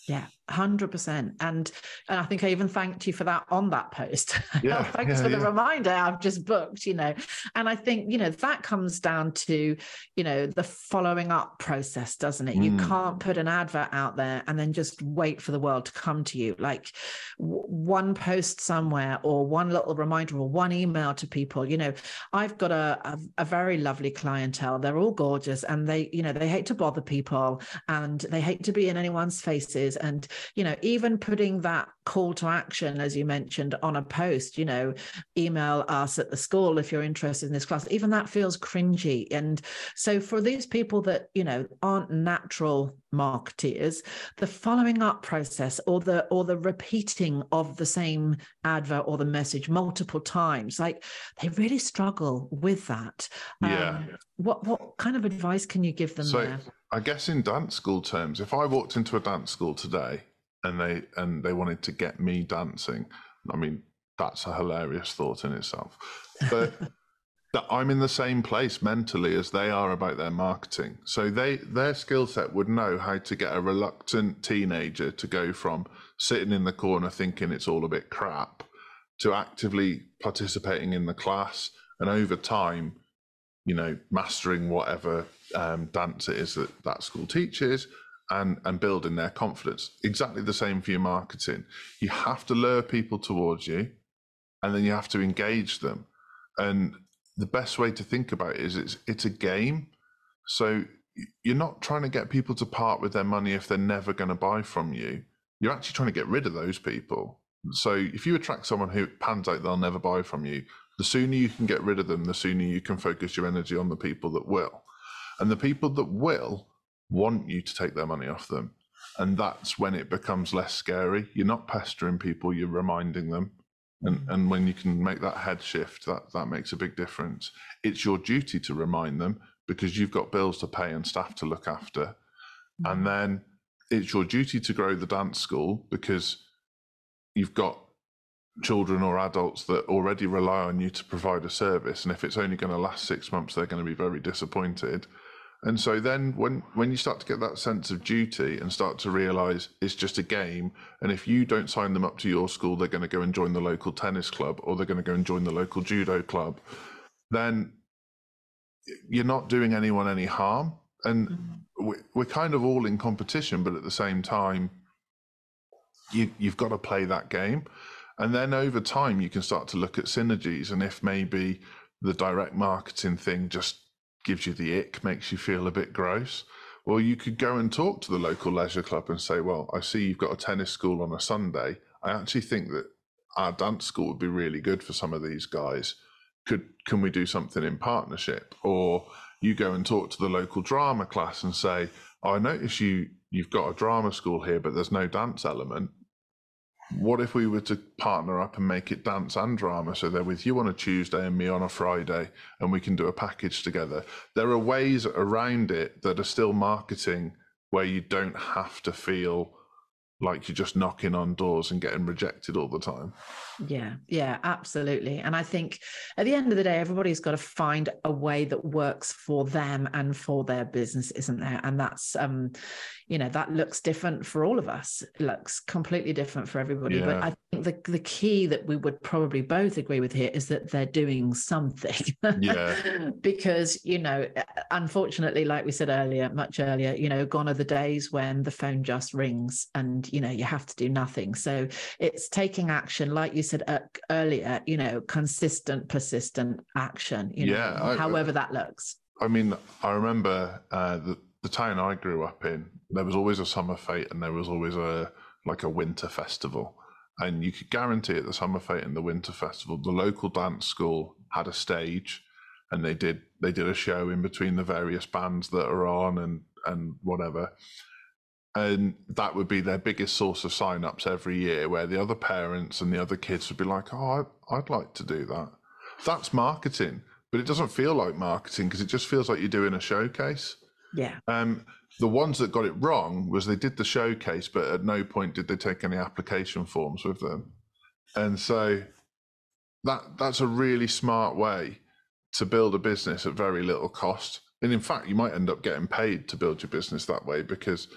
Yeah, hundred percent. And and I think I even thanked you for that on that post. Yeah, Thanks yeah, for the yeah. reminder. I've just booked, you know. And I think, you know, that comes down to, you know, the following up process, doesn't it? Mm. You can't put an advert out there and then just wait for the world to come to you. Like w- one post somewhere or one little reminder or one email to people. You know, I've got a, a, a very lovely clientele. They're all gorgeous and they, you know, they hate to bother people and they hate to be in anyone's faces. And you know, even putting that call to action, as you mentioned, on a post, you know, email us at the school if you're interested in this class, even that feels cringy. And so for these people that, you know, aren't natural marketeers, the following up process or the or the repeating of the same advert or the message multiple times, like they really struggle with that. Yeah. Um, what what kind of advice can you give them so, there? I guess in dance school terms, if I walked into a dance school today and they and they wanted to get me dancing, I mean that's a hilarious thought in itself. But that I'm in the same place mentally as they are about their marketing. So they their skill set would know how to get a reluctant teenager to go from sitting in the corner thinking it's all a bit crap to actively participating in the class and over time, you know, mastering whatever um, dance it is that that school teaches and and building their confidence. Exactly the same for your marketing. You have to lure people towards you, and then you have to engage them. And the best way to think about it is it's it's a game. So you're not trying to get people to part with their money if they're never going to buy from you. You're actually trying to get rid of those people. So if you attract someone who it pans out they'll never buy from you, the sooner you can get rid of them, the sooner you can focus your energy on the people that will. And the people that will want you to take their money off them. And that's when it becomes less scary. You're not pestering people, you're reminding them. And, mm. and when you can make that head shift, that, that makes a big difference. It's your duty to remind them because you've got bills to pay and staff to look after. Mm. And then it's your duty to grow the dance school because you've got children or adults that already rely on you to provide a service. And if it's only going to last six months, they're going to be very disappointed. And so then when when you start to get that sense of duty and start to realize it's just a game and if you don't sign them up to your school they're going to go and join the local tennis club or they're going to go and join the local judo club then you're not doing anyone any harm and mm-hmm. we're kind of all in competition but at the same time you you've got to play that game and then over time you can start to look at synergies and if maybe the direct marketing thing just gives you the ick, makes you feel a bit gross. Well, you could go and talk to the local leisure club and say, Well, I see you've got a tennis school on a Sunday. I actually think that our dance school would be really good for some of these guys. Could can we do something in partnership? Or you go and talk to the local drama class and say, oh, I notice you you've got a drama school here, but there's no dance element. What if we were to partner up and make it dance and drama? So they're with you on a Tuesday and me on a Friday, and we can do a package together. There are ways around it that are still marketing where you don't have to feel like you're just knocking on doors and getting rejected all the time. Yeah, yeah, absolutely. And I think at the end of the day, everybody's got to find a way that works for them and for their business, isn't there? And that's, um, you know, that looks different for all of us. It looks completely different for everybody. Yeah. But I the, the key that we would probably both agree with here is that they're doing something. Yeah. because, you know, unfortunately, like we said earlier, much earlier, you know, gone are the days when the phone just rings and, you know, you have to do nothing. So it's taking action, like you said uh, earlier, you know, consistent, persistent action, you know, yeah, I, however that looks. I mean, I remember uh, the, the town I grew up in, there was always a summer fete and there was always a like a winter festival. And you could guarantee at the summer fete and the winter festival, the local dance school had a stage and they did they did a show in between the various bands that are on and and whatever. And that would be their biggest source of sign-ups every year where the other parents and the other kids would be like oh I'd, I'd like to do that. That's marketing but it doesn't feel like marketing because it just feels like you're doing a showcase. Yeah. Um the ones that got it wrong was they did the showcase but at no point did they take any application forms with them and so that that's a really smart way to build a business at very little cost and in fact you might end up getting paid to build your business that way because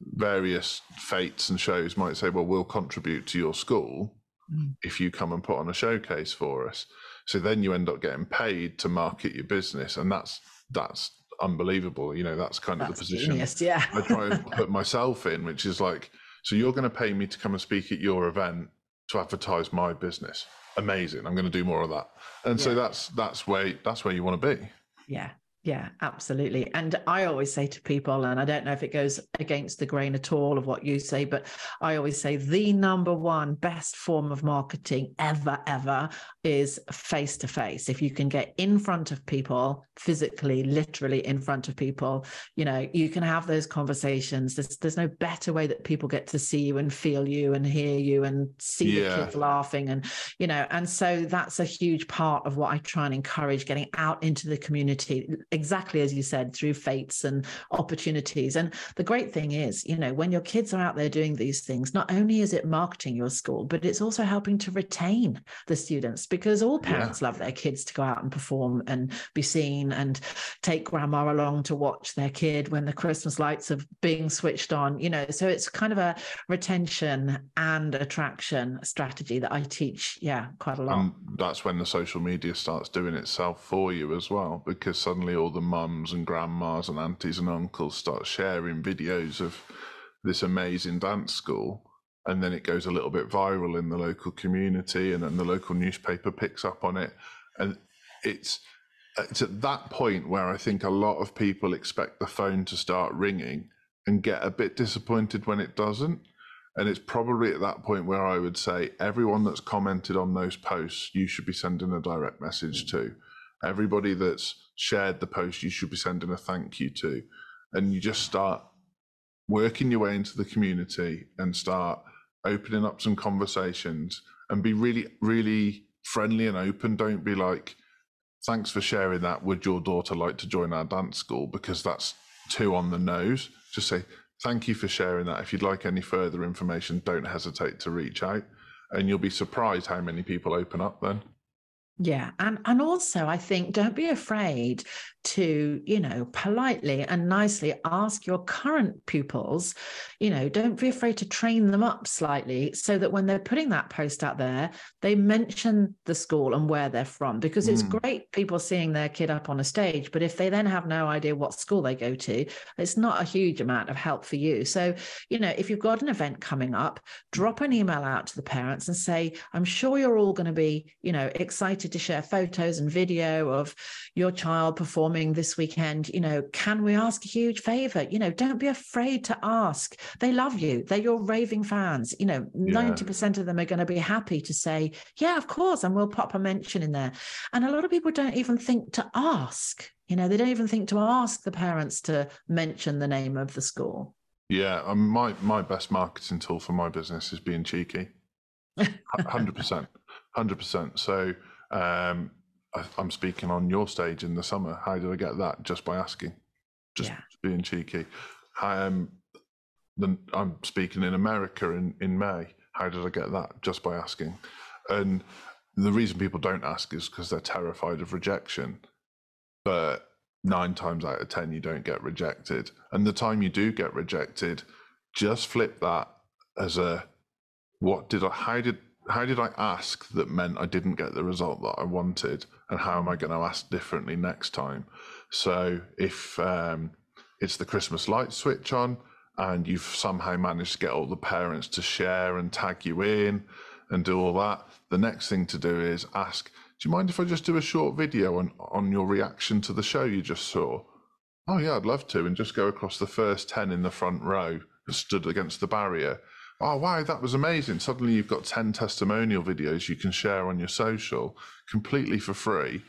various fetes and shows might say, well, we'll contribute to your school mm. if you come and put on a showcase for us. So then you end up getting paid to market your business, and that's that's unbelievable. You know, that's kind that's of the position genius, yeah. I try to put myself in, which is like, so you're going to pay me to come and speak at your event to advertise my business. Amazing. I'm going to do more of that. And yeah. so that's that's where that's where you want to be. Yeah, yeah, absolutely. And I always say to people, and I don't know if it goes against the grain at all of what you say, but I always say the number one best form of marketing ever, ever is face to face. If you can get in front of people, physically, literally in front of people, you know, you can have those conversations. There's, there's no better way that people get to see you and feel you and hear you and see yeah. the kids laughing. And, you know, and so that's a huge part of what I try and encourage getting out into the community exactly as you said, through fetes and opportunities. And the great thing is, you know, when your kids are out there doing these things, not only is it marketing your school, but it's also helping to retain the students because all parents yeah. love their kids to go out and perform and be seen and take grandma along to watch their kid when the Christmas lights are being switched on, you know. So it's kind of a retention and attraction strategy that I teach, yeah, quite a lot. And that's when the social media starts doing itself for you as well, because suddenly all the mums and grandmas and aunties and uncles start sharing videos of this amazing dance school and then it goes a little bit viral in the local community and then the local newspaper picks up on it. And it's it's at that point where i think a lot of people expect the phone to start ringing and get a bit disappointed when it doesn't. And it's probably at that point where i would say everyone that's commented on those posts you should be sending a direct message to. Everybody that's shared the post, you should be sending a thank you to. And you just start working your way into the community and start opening up some conversations and be really, really friendly and open. Don't be like, thanks for sharing that. Would your daughter like to join our dance school? Because that's too on the nose. Just say, thank you for sharing that. If you'd like any further information, don't hesitate to reach out. And you'll be surprised how many people open up then. Yeah. And and also I think don't be afraid to, you know, politely and nicely ask your current pupils, you know, don't be afraid to train them up slightly so that when they're putting that post out there, they mention the school and where they're from. Because it's mm. great people seeing their kid up on a stage, but if they then have no idea what school they go to, it's not a huge amount of help for you. So, you know, if you've got an event coming up, drop an email out to the parents and say, I'm sure you're all going to be, you know, excited to share photos and video of your child performing coming this weekend, you know, can we ask a huge favor? You know, don't be afraid to ask. They love you. They're your raving fans. You know, yeah. 90% of them are going to be happy to say, yeah, of course. And we'll pop a mention in there. And a lot of people don't even think to ask. You know, they don't even think to ask the parents to mention the name of the school. Yeah, um, my my best marketing tool for my business is being cheeky. Hundred percent, hundred percent. So um, I, am speaking on your stage in the summer. How did I get that? Just by asking, just yeah. being cheeky. Um, then I'm speaking in America in in May. How did I get that? Just by asking. And the reason people don't ask is because they're terrified of rejection. But nine times out of 10, you don't get rejected. And the time you do get rejected, just flip that as a what did I, how did, how did I ask that meant I didn't get the result that I wanted? And how am I going to ask differently next time? So if um, it's the Christmas light switch on and you've somehow managed to get all the parents to share and tag you in and do all that, the next thing to do is ask, do you mind if I just do a short video on, on your reaction to the show you just saw? Oh, yeah, I'd love to. And just go across the first 10 in the front row, stood against the barrier. Oh, wow, that was amazing. Suddenly you've got 10 testimonial videos you can share on your social completely for free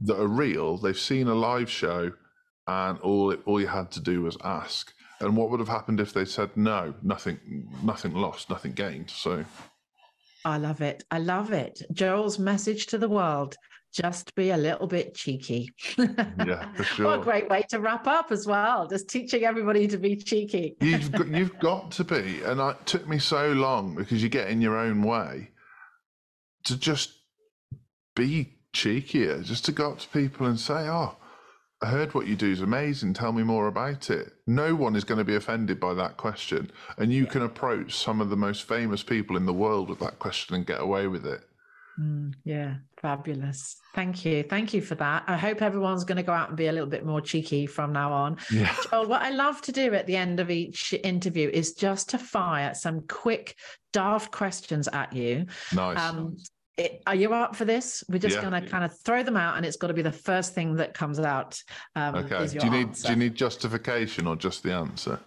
that are real. They've seen a live show, and all, all you had to do was ask. And what would have happened if they said no? Nothing, nothing lost, nothing gained. So I love it. I love it. Joel's message to the world just be a little bit cheeky. yeah, for sure. what a great way to wrap up as well. Just teaching everybody to be cheeky. you've, got, you've got to be. And it took me so long because you get in your own way to just be cheekier, just to go up to people and say, oh, I heard what you do is amazing. Tell me more about it. No one is going to be offended by that question. And you yeah. can approach some of the most famous people in the world with that question and get away with it. Mm, yeah, fabulous. Thank you. Thank you for that. I hope everyone's going to go out and be a little bit more cheeky from now on. Yeah. Joel, what I love to do at the end of each interview is just to fire some quick, daft questions at you. Nice. Um, it, are you up for this? We're just yeah. going to kind of throw them out, and it's got to be the first thing that comes out. Um, okay. do you need answer. do you need justification or just the answer?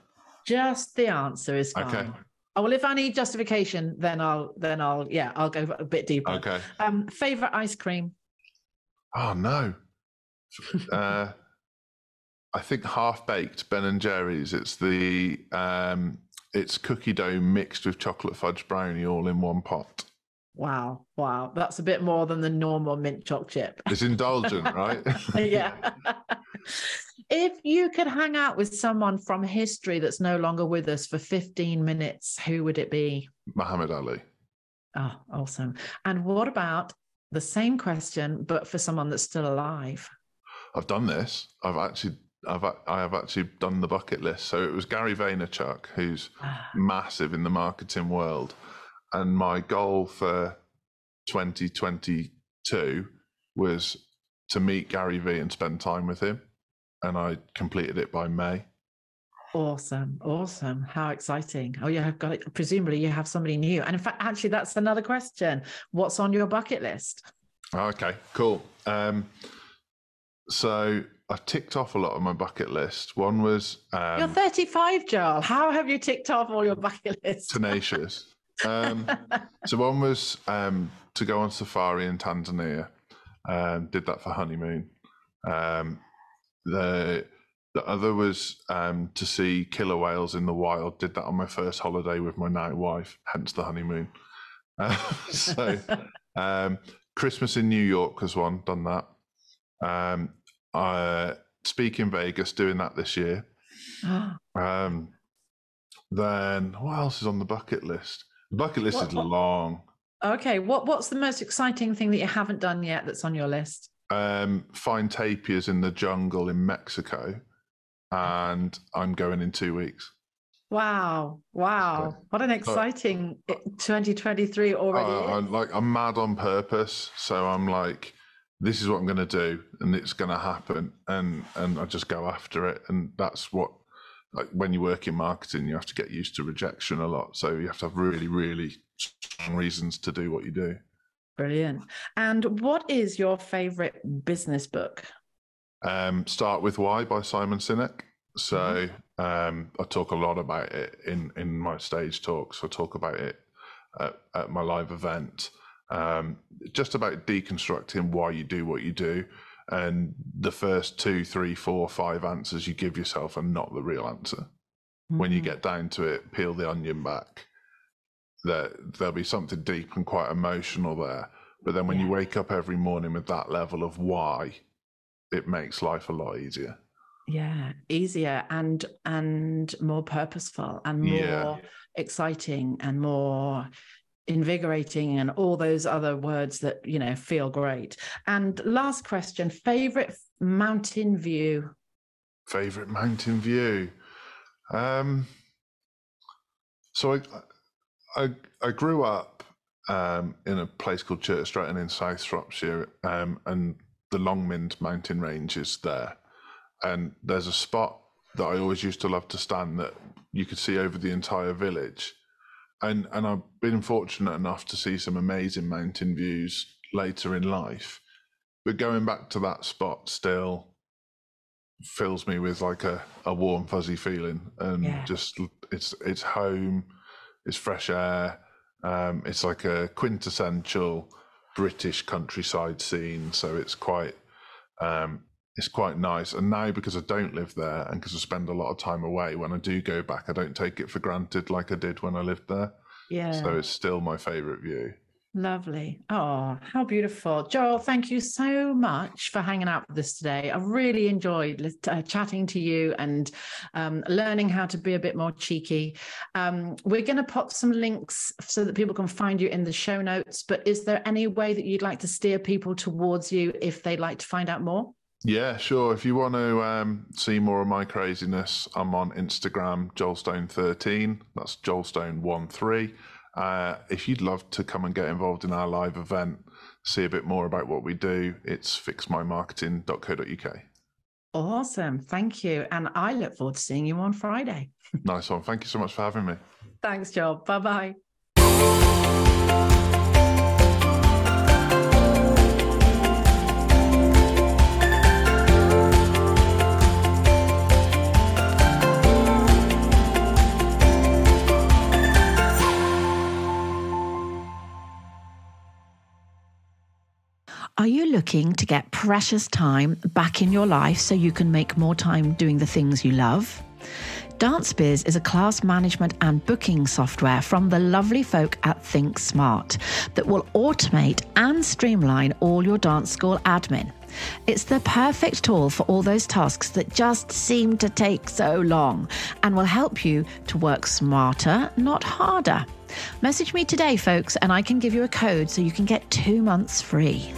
Just the answer is fine. Okay. Oh, well, if I need justification, then I'll then I'll yeah I'll go a bit deeper. Okay. Um, favorite ice cream? Oh no. uh, I think half baked Ben and Jerry's. It's the um, it's cookie dough mixed with chocolate fudge brownie all in one pot. Wow, wow, that's a bit more than the normal mint choc chip. It's indulgent, right? yeah. if you could hang out with someone from history that's no longer with us for 15 minutes, who would it be? Muhammad Ali. Oh, awesome. And what about the same question, but for someone that's still alive? I've done this. I've actually I've I have actually done the bucket list. So it was Gary Vaynerchuk, who's ah. massive in the marketing world, and my goal for 2022 was to meet Gary Vee and spend time with him, and I completed it by May. Awesome, awesome! How exciting! Oh, yeah, I've got it. Presumably, you have somebody new, and in fact, actually, that's another question. What's on your bucket list? Okay, cool. Um, so I've ticked off a lot of my bucket list. One was um, you're 35, Joel. How have you ticked off all your bucket list? tenacious. Um, so one was um, to go on safari in Tanzania. Um, did that for honeymoon. Um, the the other was um, to see killer whales in the wild. Did that on my first holiday with my now wife, hence the honeymoon. Uh, so um, Christmas in New York was one. Done that. Um, I speak in Vegas, doing that this year. um, then what else is on the bucket list? The bucket list what, is long. Okay, what what's the most exciting thing that you haven't done yet that's on your list? Um, find tapirs in the jungle in Mexico, and I'm going in two weeks. Wow! Wow! What an exciting 2023 already! Uh, I'm like I'm mad on purpose, so I'm like, this is what I'm going to do, and it's going to happen, and and I just go after it, and that's what like when you work in marketing, you have to get used to rejection a lot. So you have to have really, really strong reasons to do what you do. Brilliant. And what is your favorite business book? Um, Start with Why by Simon Sinek. So mm-hmm. um, I talk a lot about it in in my stage talks. I talk about it at, at my live event. Um, just about deconstructing why you do what you do and the first two, three, four, five answers you give yourself are not the real answer. mm-hmm. when you mm-hmm. get down to it, peel the onion back, there there'll be something deep and quite emotional there. But then when yeah. you wake up every morning with that level of why, it makes life a lot easier. Yeah, easier and and more purposeful and more yeah. exciting and more invigorating and all those other words that you know feel great. And last question, favorite mountain view. Favorite mountain view. Um so I I I grew up um, in a place called Church Stretton in South Shropshire, um, and the Longmynd mountain range is there. And there's a spot that I always used to love to stand that you could see over the entire village. And and I've been fortunate enough to see some amazing mountain views later in life. But going back to that spot still fills me with like a, a warm fuzzy feeling and yeah. just it's it's home, it's fresh air, um, it's like a quintessential British countryside scene, so it's quite um, it's quite nice. And now because I don't live there and because I spend a lot of time away, when I do go back, I don't take it for granted like I did when I lived there. Yeah. So it's still my favourite view. Lovely. Oh, how beautiful. Joel, thank you so much for hanging out with us today. I really enjoyed uh, chatting to you and um, learning how to be a bit more cheeky. Um, we're going to pop some links so that people can find you in the show notes. But is there any way that you'd like to steer people towards you if they'd like to find out more? Yeah, sure. If you want to um, see more of my craziness, I'm on Instagram, Joelstone13. That's Joelstone13. Uh, if you'd love to come and get involved in our live event, see a bit more about what we do, it's fixmymarketing.co.uk. Awesome. Thank you. And I look forward to seeing you on Friday. nice one. Thank you so much for having me. Thanks, Joel. Bye bye. Are you looking to get precious time back in your life so you can make more time doing the things you love? DanceBiz is a class management and booking software from the lovely folk at Think Smart that will automate and streamline all your dance school admin. It's the perfect tool for all those tasks that just seem to take so long and will help you to work smarter, not harder. Message me today, folks, and I can give you a code so you can get two months free.